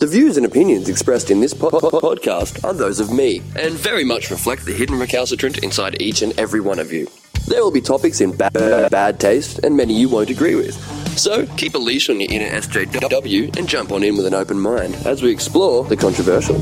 The views and opinions expressed in this po- po- podcast are those of me and very much reflect the hidden recalcitrant inside each and every one of you. There will be topics in ba- ba- bad taste and many you won't agree with. So keep a leash on your inner SJW and jump on in with an open mind as we explore the controversial.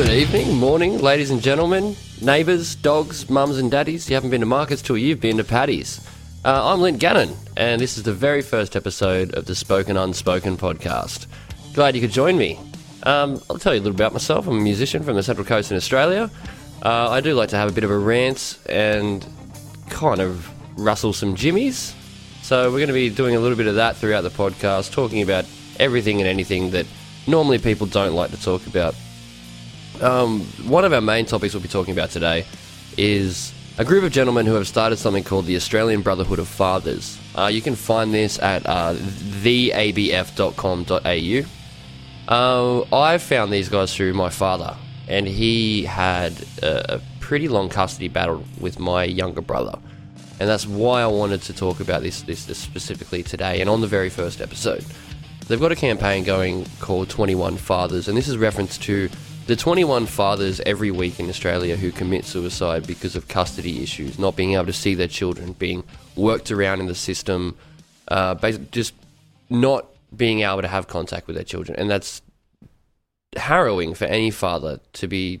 Good evening, morning, ladies and gentlemen, neighbours, dogs, mums and daddies. You haven't been to Marcus till you've been to Paddy's. Uh, I'm Lint Gannon, and this is the very first episode of the Spoken Unspoken podcast. Glad you could join me. Um, I'll tell you a little about myself. I'm a musician from the Central Coast in Australia. Uh, I do like to have a bit of a rant and kind of rustle some jimmies. So we're going to be doing a little bit of that throughout the podcast, talking about everything and anything that normally people don't like to talk about. Um, one of our main topics we'll be talking about today is a group of gentlemen who have started something called the Australian Brotherhood of Fathers. Uh, you can find this at uh, theabf.com.au. Uh, I found these guys through my father, and he had a, pretty long custody battle with my younger brother. And that's why I wanted to talk about this, this, this specifically today and on the very first episode. They've got a campaign going called 21 Fathers, and this is reference to the 21 fathers every week in Australia who commit suicide because of custody issues, not being able to see their children, being worked around in the system, uh, just not being able to have contact with their children. And that's harrowing for any father to be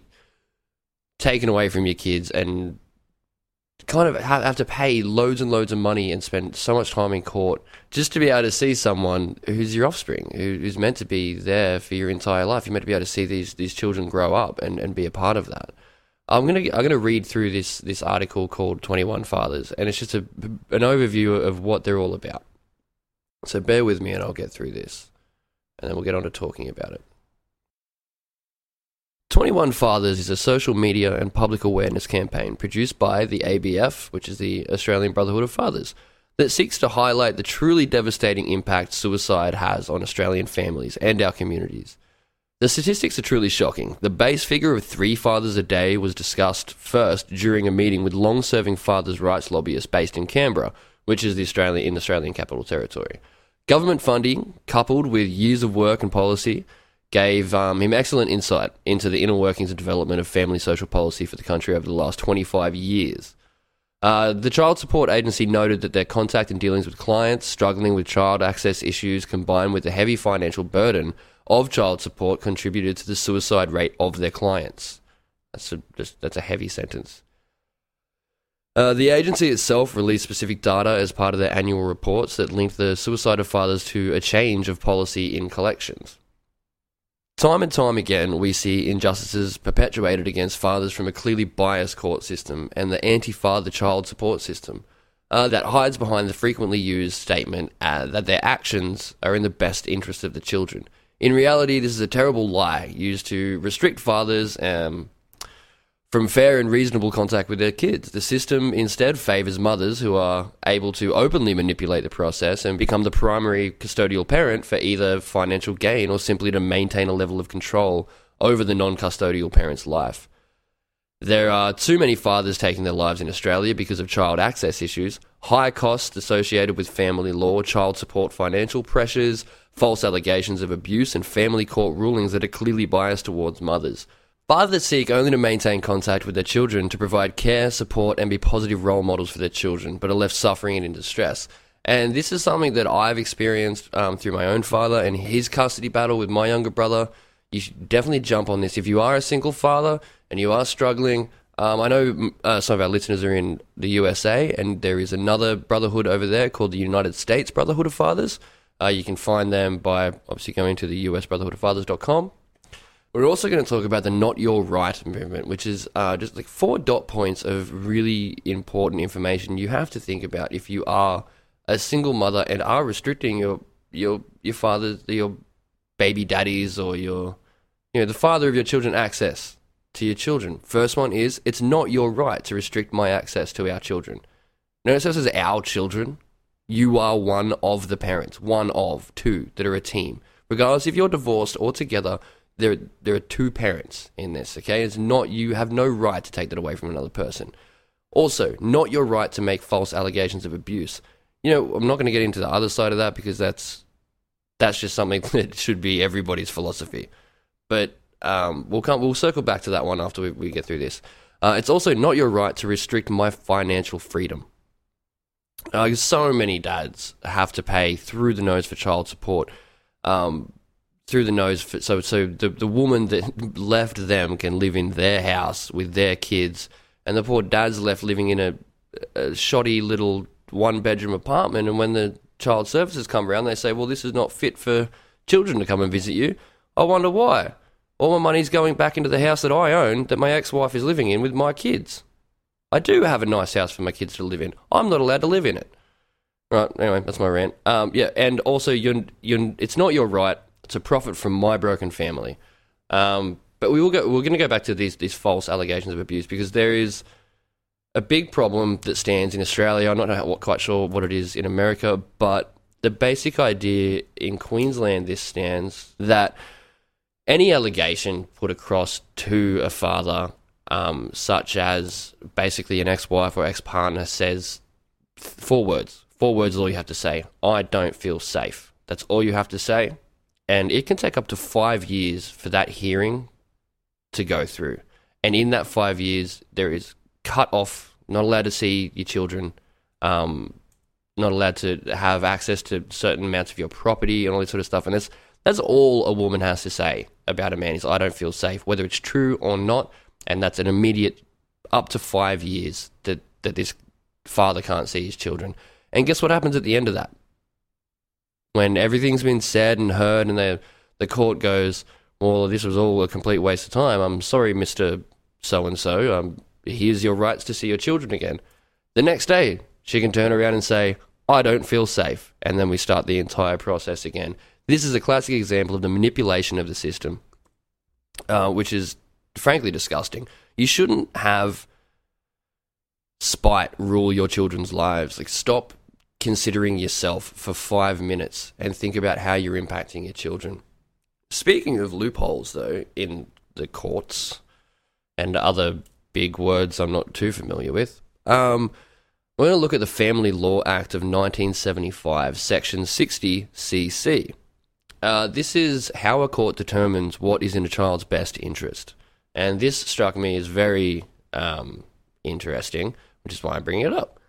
taken away from your kids and kind of have, to pay loads and loads of money and spend so much time in court just to be able to see someone who's your offspring, who's meant to be there for your entire life. You're meant to be able to see these these children grow up and, and be a part of that. I'm gonna I'm gonna read through this this article called 21 Fathers, and it's just a, an overview of what they're all about. So bear with me, and I'll get through this, and then we'll get on to talking about it. 21 Fathers is a social media and public awareness campaign produced by the ABF, which is the Australian Brotherhood of Fathers, that seeks to highlight the truly devastating impact suicide has on Australian families and our communities. The statistics are truly shocking. The base figure of three fathers a day was discussed first during a meeting with long serving fathers' rights lobbyists based in Canberra, which is the Australia in Australian Capital Territory. Government funding, coupled with years of work and policy, gave um, him excellent insight into the inner workings and development of family social policy for the country over the last 25 years. Uh, the Child Support Agency noted that their contact and dealings with clients struggling with child access issues combined with the heavy financial burden of child support contributed to the suicide rate of their clients. That's a, just, that's a heavy sentence. Uh, the agency itself released specific data as part of their annual reports that linked the suicide of fathers to a change of policy in collections. Time and time again, we see injustices perpetuated against fathers from a clearly biased court system and the anti father child support system uh, that hides behind the frequently used statement uh, that their actions are in the best interest of the children. In reality, this is a terrible lie used to restrict fathers um, from fair and reasonable contact with their kids. The system instead favours mothers who are able to openly manipulate the process and become the primary custodial parent for either financial gain or simply to maintain a level of control over the non custodial parent's life. There are too many fathers taking their lives in Australia because of child access issues, high costs associated with family law, child support financial pressures, false allegations of abuse, and family court rulings that are clearly biased towards mothers. Fathers seek only to maintain contact with their children to provide care, support, and be positive role models for their children, but are left suffering and in distress. And this is something that I've experienced um, through my own father and his custody battle with my younger brother. You should definitely jump on this. If you are a single father and you are struggling, um, I know uh, some of our listeners are in the USA, and there is another brotherhood over there called the United States Brotherhood of Fathers. Uh, you can find them by obviously going to the US Brotherhood of Fathers.com. We're also going to talk about the Not Your Right movement, which is uh, just like four dot points of really important information you have to think about if you are a single mother and are restricting your your your father's your baby daddies or your you know the father of your children access to your children. First one is it's not your right to restrict my access to our children. Notice this is our children. you are one of the parents, one of two that are a team. Regardless if you're divorced or together, there there are two parents in this. Okay, it's not you have no right to take that away from another person. Also, not your right to make false allegations of abuse. You know, I'm not going to get into the other side of that because that's that's just something that should be everybody's philosophy. But um, we'll come, we'll circle back to that one after we, we get through this. Uh, it's also not your right to restrict my financial freedom. Uh, so many dads have to pay through the nose for child support, um, through the nose. For, so, so the the woman that left them can live in their house with their kids, and the poor dad's left living in a, a shoddy little one bedroom apartment. And when the child services come around, they say, "Well, this is not fit for children to come and visit you." I wonder why. All my money's going back into the house that I own that my ex-wife is living in with my kids. I do have a nice house for my kids to live in. I'm not allowed to live in it. Right. Anyway, that's my rant. Um, yeah, and also, you're, you're, it's not your right to profit from my broken family. Um, but we will go. We're going to go back to these these false allegations of abuse because there is a big problem that stands in Australia. I'm not quite sure what it is in America, but the basic idea in Queensland this stands that any allegation put across to a father um, such as basically an ex-wife or ex-partner says four words. Four words is all you have to say. I don't feel safe. That's all you have to say, and it can take up to five years for that hearing to go through. And in that five years, there is cut off, not allowed to see your children, um, not allowed to have access to certain amounts of your property and all this sort of stuff. And that's that's all a woman has to say about a man is I don't feel safe, whether it's true or not and that's an immediate up to five years that, that this father can't see his children. And guess what happens at the end of that? When everything's been said and heard, and the the court goes, "Well, this was all a complete waste of time." I'm sorry, Mister So and So. Here's your rights to see your children again. The next day, she can turn around and say, "I don't feel safe," and then we start the entire process again. This is a classic example of the manipulation of the system, uh, which is frankly disgusting. You shouldn't have spite rule your children's lives. Like, stop considering yourself for five minutes and think about how you're impacting your children. Speaking of loopholes, though, in the courts and other big words I'm not too familiar with, um, we're going to look at the Family Law Act of 1975, Section 60 CC. Uh, this is how a court determines what is in a child's best interest. And this struck me as very um, interesting, which is why I'm bringing it up.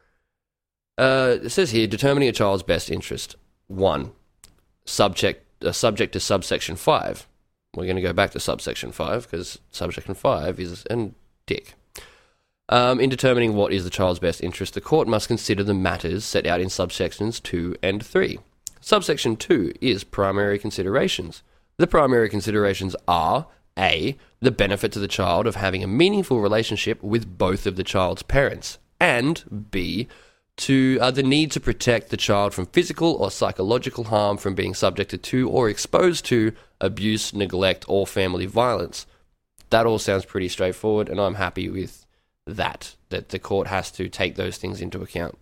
Uh, it says here determining a child's best interest. One, subject, uh, subject to subsection 5. We're going to go back to subsection 5 because subsection 5 is a dick. Um, in determining what is the child's best interest, the court must consider the matters set out in subsections 2 and 3. Subsection 2 is primary considerations. The primary considerations are A. The benefit to the child of having a meaningful relationship with both of the child's parents, and B. To uh, the need to protect the child from physical or psychological harm from being subjected to or exposed to abuse, neglect, or family violence. That all sounds pretty straightforward, and I'm happy with that, that the court has to take those things into account.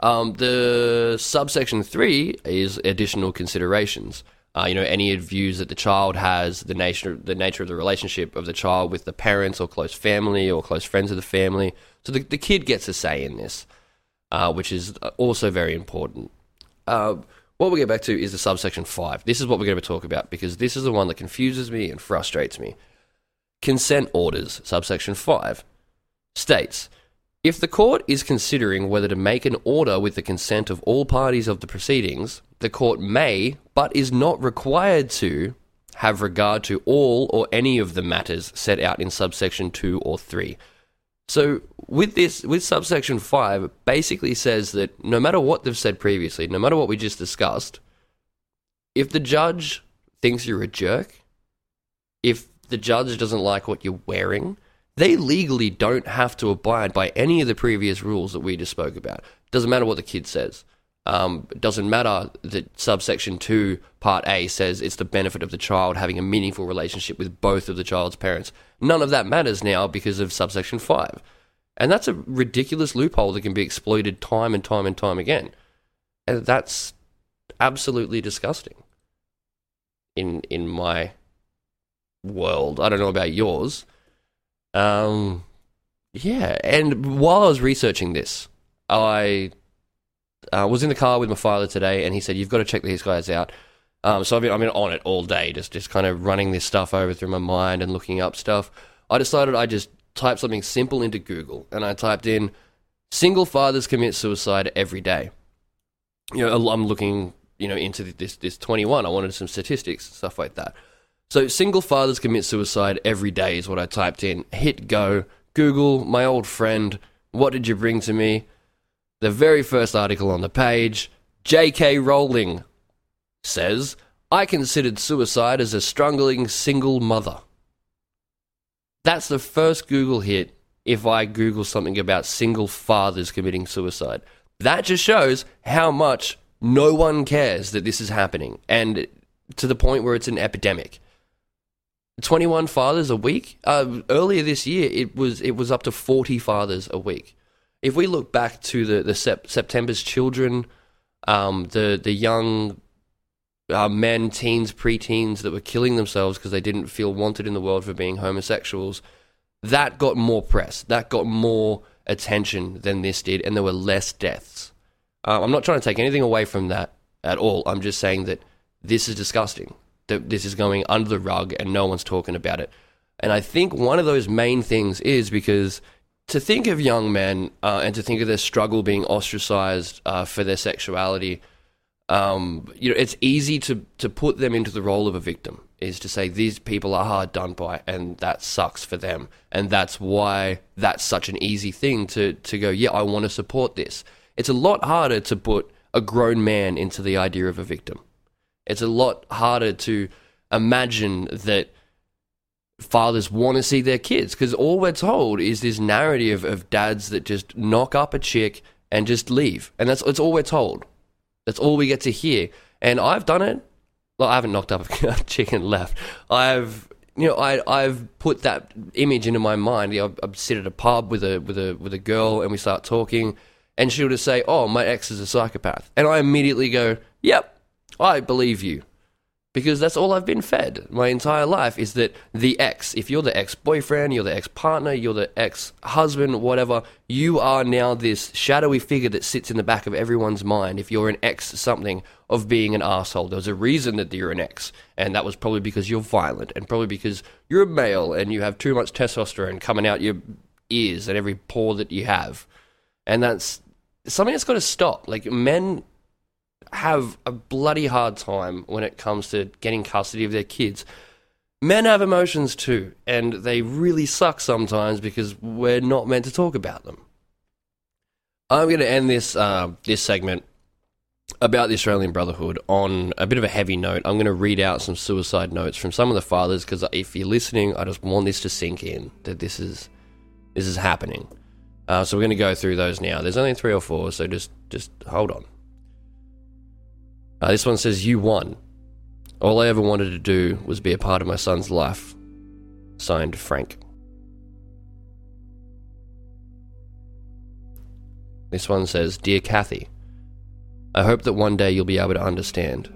Um, the subsection three is additional considerations. Uh, you know, any views that the child has, the nature, the nature of the relationship of the child with the parents or close family or close friends of the family. So the, the kid gets a say in this, uh, which is also very important. Uh, what we get back to is the subsection five. This is what we're going to talk about because this is the one that confuses me and frustrates me. Consent orders, subsection five, states if the court is considering whether to make an order with the consent of all parties of the proceedings, the court may, but is not required to, have regard to all or any of the matters set out in subsection 2 or 3. So with this with subsection 5 basically says that no matter what they've said previously, no matter what we just discussed, if the judge thinks you're a jerk, if the judge doesn't like what you're wearing, they legally don't have to abide by any of the previous rules that we just spoke about. Doesn't matter what the kid says. Um, doesn't matter that subsection 2, part A says it's the benefit of the child having a meaningful relationship with both of the child's parents. None of that matters now because of subsection 5. And that's a ridiculous loophole that can be exploited time and time and time again. And that's absolutely disgusting in in my world. I don't know about yours. Um yeah, and while I was researching this, I uh, was in the car with my father today, and he said, "You've got to check these guys out." Um, so I've been, I've been on it all day, just just kind of running this stuff over through my mind and looking up stuff. I decided I just type something simple into Google, and I typed in "single fathers commit suicide every day." You know, I'm looking, you know, into this this 21. I wanted some statistics, stuff like that. So, single fathers commit suicide every day is what I typed in. Hit go. Google, my old friend, what did you bring to me? The very first article on the page J.K. Rowling says, I considered suicide as a struggling single mother. That's the first Google hit if I Google something about single fathers committing suicide. That just shows how much no one cares that this is happening, and to the point where it's an epidemic. 21 fathers a week. Uh, earlier this year, it was it was up to 40 fathers a week. If we look back to the the sep- September's children, um, the the young uh, men, teens, preteens that were killing themselves because they didn't feel wanted in the world for being homosexuals, that got more press. That got more attention than this did, and there were less deaths. Uh, I'm not trying to take anything away from that at all. I'm just saying that this is disgusting that this is going under the rug and no one's talking about it. And I think one of those main things is because to think of young men uh, and to think of their struggle being ostracized uh, for their sexuality, um, you know, it's easy to to put them into the role of a victim. Is to say these people are hard done by, and that sucks for them, and that's why that's such an easy thing to to go. Yeah, I want to support this. It's a lot harder to put a grown man into the idea of a victim. It's a lot harder to imagine that fathers want to see their kids because all we're told is this narrative of dads that just knock up a chick and just leave, and that's that's all we're told. That's all we get to hear. And I've done it. Well, I haven't knocked up a chick and left. I've you know, I I've put that image into my mind. You know, I sit at a pub with a with a with a girl, and we start talking, and she'll just say, "Oh, my ex is a psychopath," and I immediately go, "Yep, I believe you. Because that's all I've been fed my entire life is that the ex, if you're the ex boyfriend, you're the ex partner, you're the ex husband, whatever, you are now this shadowy figure that sits in the back of everyone's mind. If you're an ex something of being an asshole, there's a reason that you're an ex. And that was probably because you're violent and probably because you're a male and you have too much testosterone coming out your ears and every pore that you have. And that's something that's got to stop. Like, men have a bloody hard time when it comes to getting custody of their kids. Men have emotions too, and they really suck sometimes because we're not meant to talk about them. I'm going to end this uh, this segment about the Australian Brotherhood on a bit of a heavy note. I'm going to read out some suicide notes from some of the fathers because if you're listening, I just want this to sink in that this is this is happening. Uh, so we're going to go through those now. There's only three or four, so just just hold on. Uh, this one says, You won. All I ever wanted to do was be a part of my son's life. Signed, Frank. This one says, Dear Kathy, I hope that one day you'll be able to understand.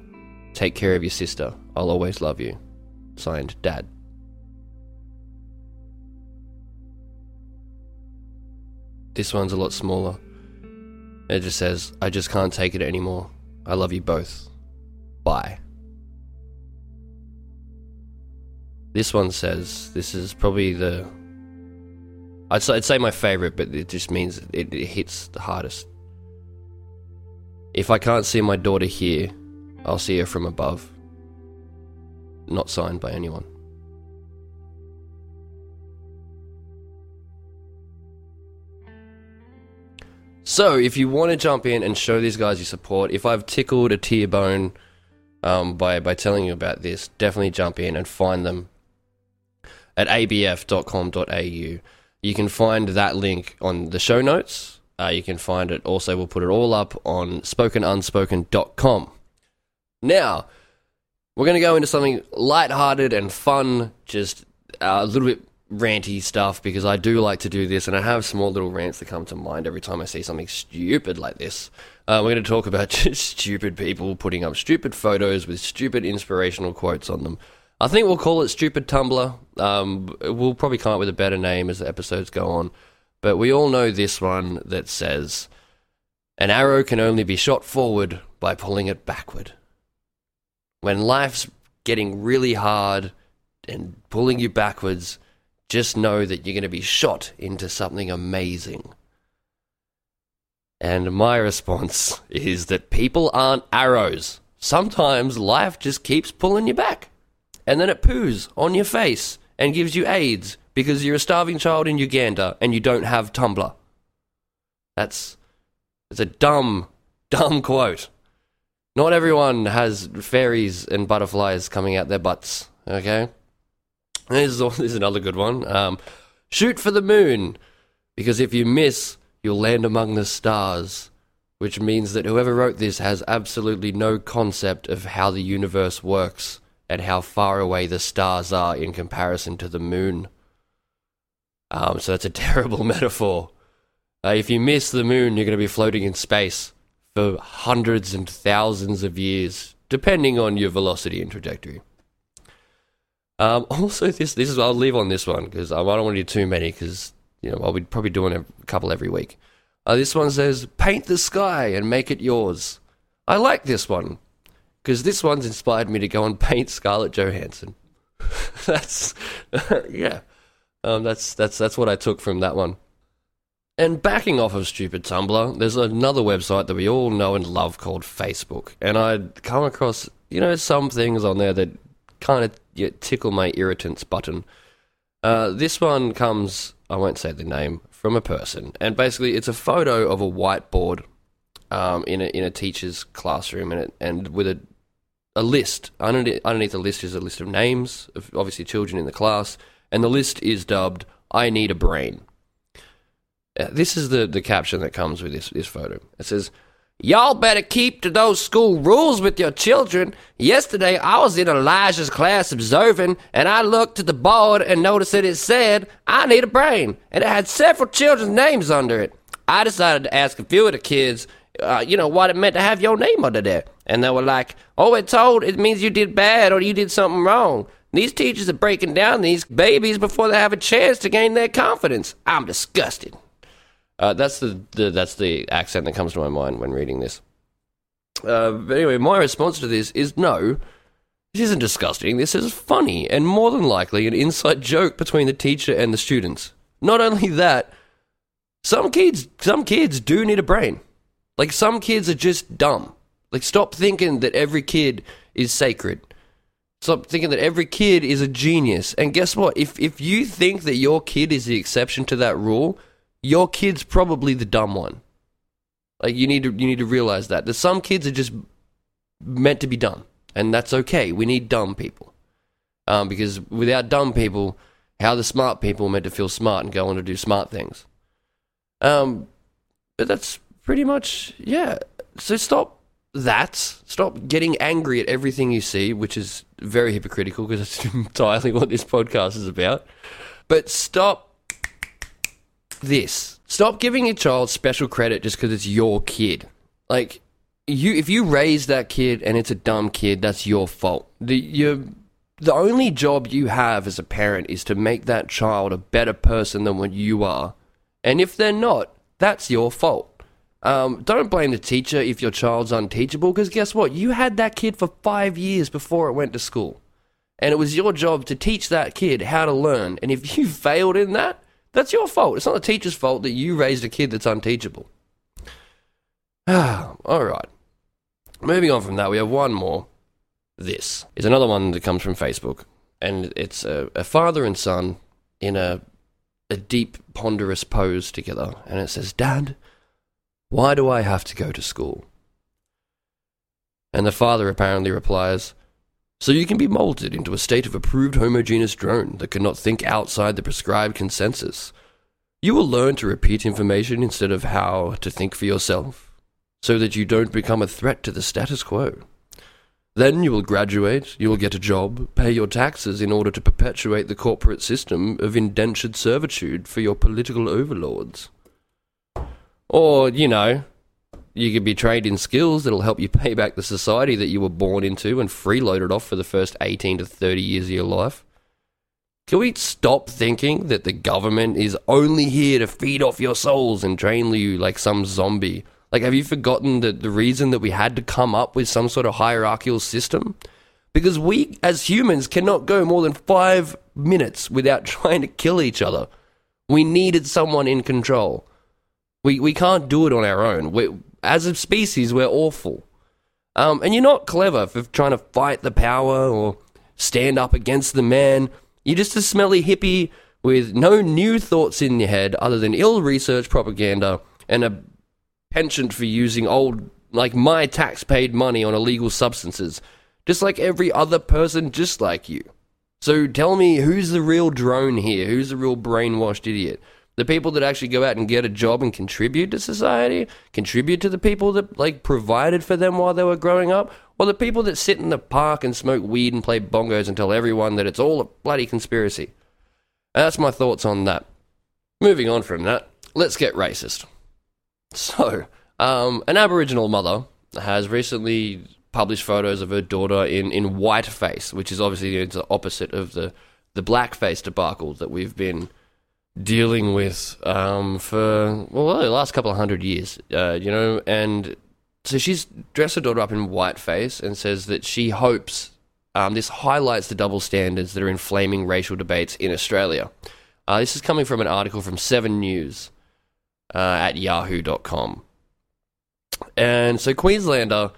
Take care of your sister. I'll always love you. Signed, Dad. This one's a lot smaller. It just says, I just can't take it anymore. I love you both. Bye. This one says this is probably the. I'd say, I'd say my favorite, but it just means it, it hits the hardest. If I can't see my daughter here, I'll see her from above. Not signed by anyone. So, if you want to jump in and show these guys your support, if I've tickled a tear bone um, by by telling you about this, definitely jump in and find them at abf.com.au. You can find that link on the show notes. Uh, you can find it also, we'll put it all up on spokenunspoken.com. Now, we're going to go into something light-hearted and fun, just uh, a little bit ranty stuff because I do like to do this, and I have small little rants that come to mind every time I see something stupid like this. Uh, we're going to talk about stupid people putting up stupid photos with stupid inspirational quotes on them. I think we'll call it Stupid Tumblr. Um, we'll probably come up with a better name as the episodes go on. But we all know this one that says, An arrow can only be shot forward by pulling it backward. When life's getting really hard and pulling you backwards, just know that you're going to be shot into something amazing. And my response is that people aren't arrows. Sometimes life just keeps pulling you back. And then it poos on your face and gives you AIDS because you're a starving child in Uganda and you don't have Tumblr. That's it's a dumb, dumb quote. Not everyone has fairies and butterflies coming out their butts. Okay, this is, this is another good one. Um, shoot for the moon because if you miss, you'll land among the stars. Which means that whoever wrote this has absolutely no concept of how the universe works and how far away the stars are in comparison to the moon. Um, so that's a terrible metaphor. Uh, if you miss the moon, you're going to be floating in space for hundreds and thousands of years, depending on your velocity and trajectory. Um, also, this this is I'll leave on this one because I don't want to do too many because you know I'll be probably doing a couple every week. Uh, this one says, "Paint the sky and make it yours." I like this one because this one's inspired me to go and paint Scarlett Johansson. that's yeah, um, that's that's that's what I took from that one. And backing off of stupid Tumblr, there's another website that we all know and love called Facebook, and I'd come across you know some things on there that kind of tickle my irritants button. Uh, this one comes, I won't say the name, from a person, and basically it's a photo of a whiteboard um, in a in a teacher's classroom, and it, and with a a list. Underneath, underneath the list is a list of names of obviously children in the class, and the list is dubbed "I need a brain." Uh, this is the, the caption that comes with this this photo. It says, "Y'all better keep to those school rules with your children. Yesterday I was in Elijah's class observing, and I looked at the board and noticed that it said I need a brain, and it had several children's names under it. I decided to ask a few of the kids." Uh, you know what it meant to have your name under there. And they were like, oh, it's told it means you did bad or you did something wrong. These teachers are breaking down these babies before they have a chance to gain their confidence. I'm disgusted. Uh, that's the, the, that's the accent that comes to my mind when reading this. Uh, but anyway, my response to this is no. This isn't disgusting. This is funny and more than likely an inside joke between the teacher and the students. Not only that, some kids some kids do need a brain. Like some kids are just dumb. Like stop thinking that every kid is sacred. Stop thinking that every kid is a genius. And guess what? If if you think that your kid is the exception to that rule, your kid's probably the dumb one. Like you need to you need to realize that. That some kids are just meant to be dumb. And that's okay. We need dumb people. Um, because without dumb people, how the smart people meant to feel smart and go on to do smart things. Um, but that's pretty much yeah. So stop that. Stop getting angry at everything you see, which is very hypocritical because that's entirely what this podcast is about. But stop this. Stop giving your child special credit just because it's your kid. Like you, if you raise that kid and it's a dumb kid, that's your fault. The you, the only job you have as a parent is to make that child a better person than what you are. And if they're not, that's your fault. Um, don't blame the teacher if your child's unteachable, because guess what? You had that kid for five years before it went to school. And it was your job to teach that kid how to learn. And if you failed in that, that's your fault. It's not the teacher's fault that you raised a kid that's unteachable. Ah, all right. Moving on from that, we have one more. This is another one that comes from Facebook. And it's a, a father and son in a, a deep, ponderous pose together. And it says, Dad, why do I have to go to school? And the father apparently replies, So you can be molded into a state of approved homogeneous drone that cannot think outside the prescribed consensus. You will learn to repeat information instead of how to think for yourself, so that you don't become a threat to the status quo. Then you will graduate, you will get a job, pay your taxes in order to perpetuate the corporate system of indentured servitude for your political overlords. Or, you know, you could be trained in skills that'll help you pay back the society that you were born into and freeloaded off for the first 18 to 30 years of your life. Can we stop thinking that the government is only here to feed off your souls and train you like some zombie? Like, have you forgotten that the reason that we had to come up with some sort of hierarchical system? Because we, as humans, cannot go more than five minutes without trying to kill each other. We needed someone in control. We, we can't do it on our own. we as a species, we're awful. Um, and you're not clever for trying to fight the power or stand up against the man. You're just a smelly hippie with no new thoughts in your head other than ill researched propaganda and a penchant for using old, like my tax paid money on illegal substances, just like every other person just like you. So tell me who's the real drone here? Who's the real brainwashed idiot? The people that actually go out and get a job and contribute to society, contribute to the people that like provided for them while they were growing up, or the people that sit in the park and smoke weed and play bongos and tell everyone that it's all a bloody conspiracy. And that's my thoughts on that. Moving on from that, let's get racist. So, um, an Aboriginal mother has recently published photos of her daughter in, in whiteface, which is obviously the opposite of the, the blackface debacle that we've been dealing with um, for, well, the last couple of hundred years, uh, you know, and so she's dressed her daughter up in whiteface and says that she hopes um, this highlights the double standards that are inflaming racial debates in Australia. Uh, this is coming from an article from Seven News uh, at yahoo.com. And so Queenslander,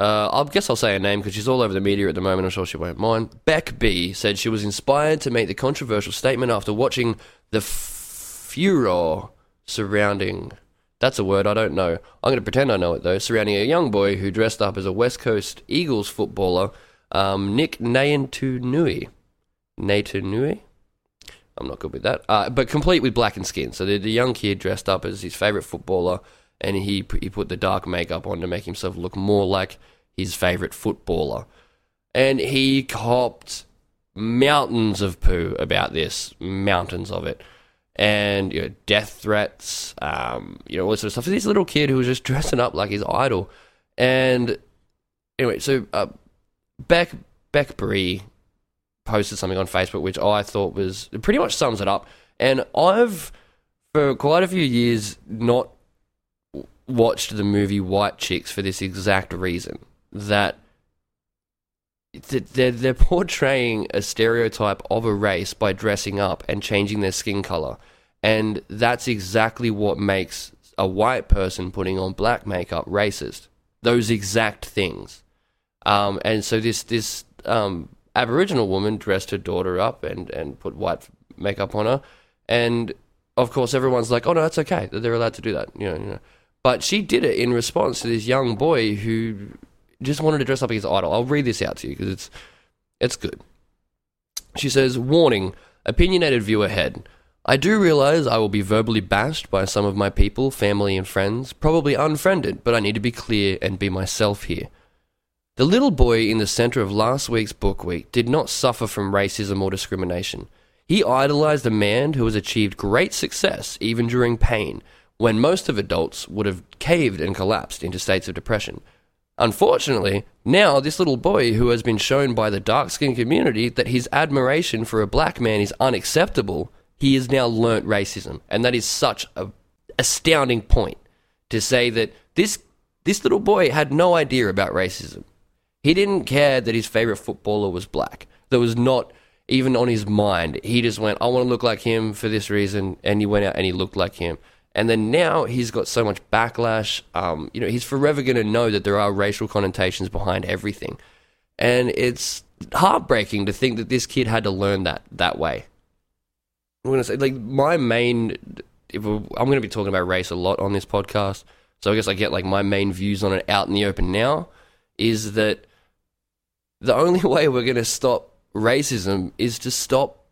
uh, I guess I'll say her name because she's all over the media at the moment. I'm sure she won't mind. Beck B said she was inspired to make the controversial statement after watching the furor surrounding. That's a word I don't know. I'm going to pretend I know it though. Surrounding a young boy who dressed up as a West Coast Eagles footballer, um, Nick Naitanui. Naitanui? I'm not good with that. Uh, but complete with blackened skin. So the, the young kid dressed up as his favorite footballer, and he he put the dark makeup on to make himself look more like his favorite footballer. And he copped mountains of poo about this, mountains of it, and you know, death threats, um, you know, all this sort of stuff. This little kid who was just dressing up like his idol, and anyway, so uh, Beck Beck Bree posted something on Facebook which I thought was pretty much sums it up. And I've for quite a few years not watched the movie White Chicks for this exact reason that they're, they're portraying a stereotype of a race by dressing up and changing their skin color. And that's exactly what makes a white person putting on black makeup racist. Those exact things. Um, and so this this um, Aboriginal woman dressed her daughter up and, and put white makeup on her. And of course, everyone's like, oh, no, it's okay they're allowed to do that. You know, you know. But she did it in response to this young boy who just wanted to dress up as his idol. I'll read this out to you because it's, it's good. She says, Warning, opinionated viewer ahead. I do realize I will be verbally bashed by some of my people, family, and friends, probably unfriended, but I need to be clear and be myself here. The little boy in the center of last week's book week did not suffer from racism or discrimination. He idolized a man who has achieved great success even during pain, when most of adults would have caved and collapsed into states of depression. Unfortunately, now this little boy who has been shown by the dark skinned community that his admiration for a black man is unacceptable, he has now learnt racism. And that is such a astounding point to say that this this little boy had no idea about racism. He didn't care that his favorite footballer was black. That was not even on his mind. He just went, I want to look like him for this reason. And he went out and he looked like him. And then now he's got so much backlash. Um, you know, he's forever going to know that there are racial connotations behind everything. And it's heartbreaking to think that this kid had to learn that that way. I'm going to say, like, my main. I'm going to be talking about race a lot on this podcast. So I guess I get, like, my main views on it out in the open now is that the only way we're going to stop racism is to stop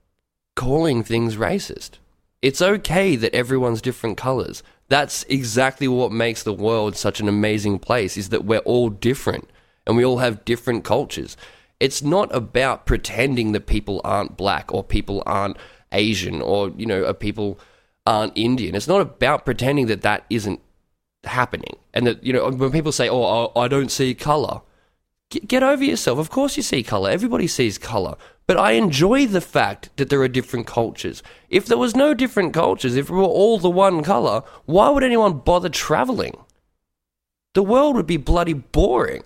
calling things racist. It's okay that everyone's different colors. That's exactly what makes the world such an amazing place is that we're all different and we all have different cultures. It's not about pretending that people aren't black or people aren't Asian or, you know, people aren't Indian. It's not about pretending that that isn't happening. And that, you know, when people say, oh, I don't see color, get over yourself. Of course you see color. Everybody sees color. But I enjoy the fact that there are different cultures. If there was no different cultures, if we were all the one color, why would anyone bother traveling? The world would be bloody boring.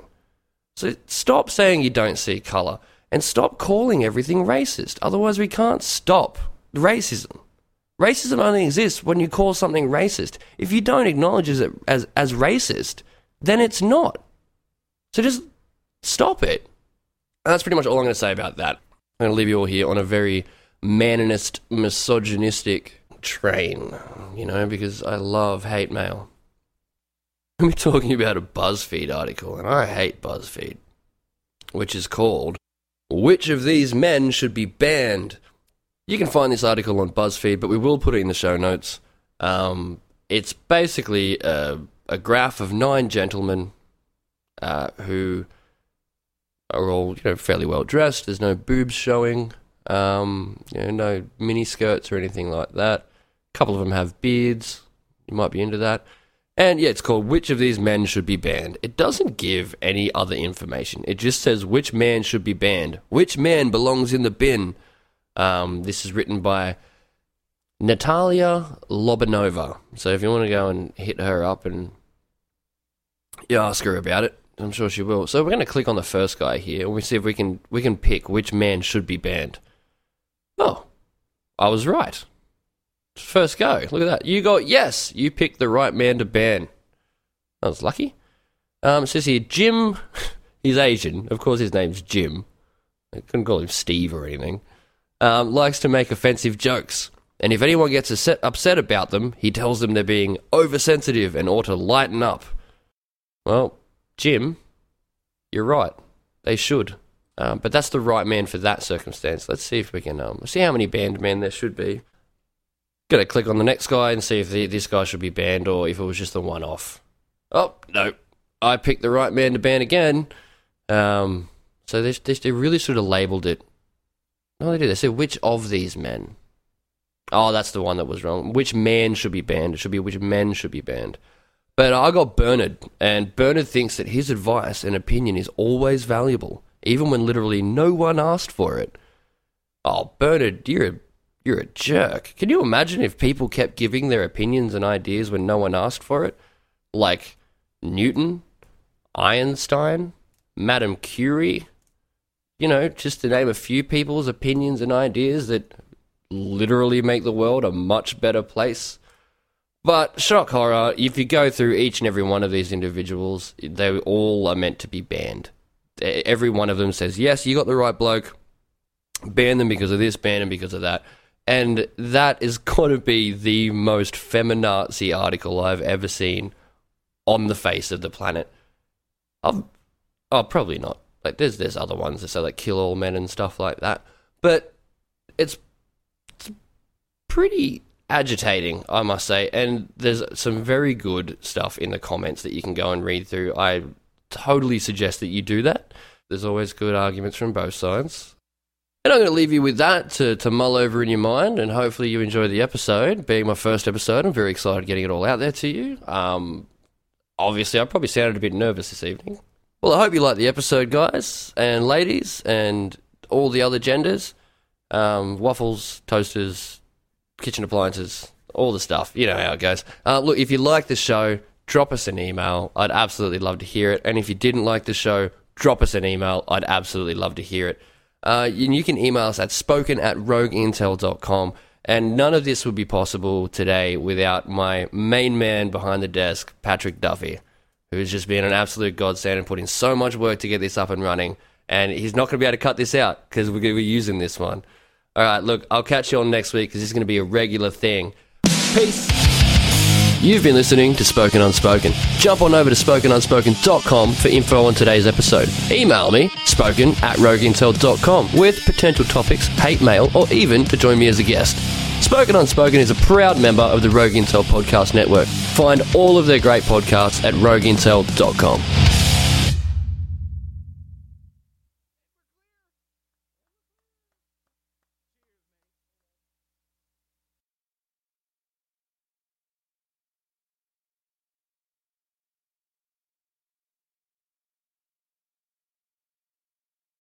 So stop saying you don't see color and stop calling everything racist. Otherwise, we can't stop racism. Racism only exists when you call something racist. If you don't acknowledge it as, as racist, then it's not. So just stop it. And that's pretty much all I'm going to say about that. I'm going to leave you all here on a very maninist, misogynistic train, you know, because I love hate mail. We're talking about a BuzzFeed article, and I hate BuzzFeed, which is called Which of These Men Should Be Banned? You can find this article on BuzzFeed, but we will put it in the show notes. Um, it's basically a, a, graph of nine gentlemen uh, who are all you know fairly well dressed. There's no boobs showing, um, you know, no mini skirts or anything like that. A couple of them have beards. You might be into that. And yeah, it's called Which of These Men Should Be Banned. It doesn't give any other information. It just says which man should be banned. Which man belongs in the bin. Um, this is written by Natalia Lobanova. So if you want to go and hit her up and you ask her about it, I'm sure she will. So we're going to click on the first guy here and we see if we can we can pick which man should be banned. Oh, I was right. First go. Look at that. You got yes. You picked the right man to ban. I was lucky. Um, it says here Jim. He's Asian. Of course, his name's Jim. I couldn't call him Steve or anything. Um, likes to make offensive jokes. And if anyone gets upset about them, he tells them they're being oversensitive and ought to lighten up. Well, Jim, you're right. They should. Um, but that's the right man for that circumstance. Let's see if we can um, see how many banned men there should be. To click on the next guy and see if the, this guy should be banned or if it was just the one off. Oh, no. I picked the right man to ban again. Um, so they, they, they really sort of labeled it. No, they did. They said, which of these men? Oh, that's the one that was wrong. Which man should be banned? It should be which men should be banned. But I got Bernard, and Bernard thinks that his advice and opinion is always valuable, even when literally no one asked for it. Oh, Bernard, you're a you're a jerk. Can you imagine if people kept giving their opinions and ideas when no one asked for it? Like Newton, Einstein, Madame Curie? You know, just to name a few people's opinions and ideas that literally make the world a much better place. But shock horror, if you go through each and every one of these individuals, they all are meant to be banned. Every one of them says, yes, you got the right bloke, ban them because of this, ban them because of that and that is going to be the most feminazi article I've ever seen on the face of the planet. I've, oh, probably not. Like, there's there's other ones that say like kill all men and stuff like that, but it's, it's pretty agitating, I must say. And there's some very good stuff in the comments that you can go and read through. I totally suggest that you do that. There's always good arguments from both sides. And I'm going to leave you with that to, to mull over in your mind, and hopefully you enjoy the episode. Being my first episode, I'm very excited getting it all out there to you. Um, obviously, I probably sounded a bit nervous this evening. Well, I hope you like the episode, guys and ladies, and all the other genders. Um, waffles, toasters, kitchen appliances, all the stuff. You know how it goes. Uh, look, if you like the show, drop us an email. I'd absolutely love to hear it. And if you didn't like the show, drop us an email. I'd absolutely love to hear it. Uh, and you can email us at spoken at rogueintel.com. And none of this would be possible today without my main man behind the desk, Patrick Duffy, who's just been an absolute godsend and put in so much work to get this up and running. And he's not going to be able to cut this out because we're going to be using this one. All right, look, I'll catch you on next week because this is going to be a regular thing. Peace. You've been listening to Spoken Unspoken. Jump on over to spokenunspoken.com for info on today's episode. Email me, spoken at rogueintel.com, with potential topics, hate mail, or even to join me as a guest. Spoken Unspoken is a proud member of the Rogue Intel Podcast Network. Find all of their great podcasts at rogueintel.com.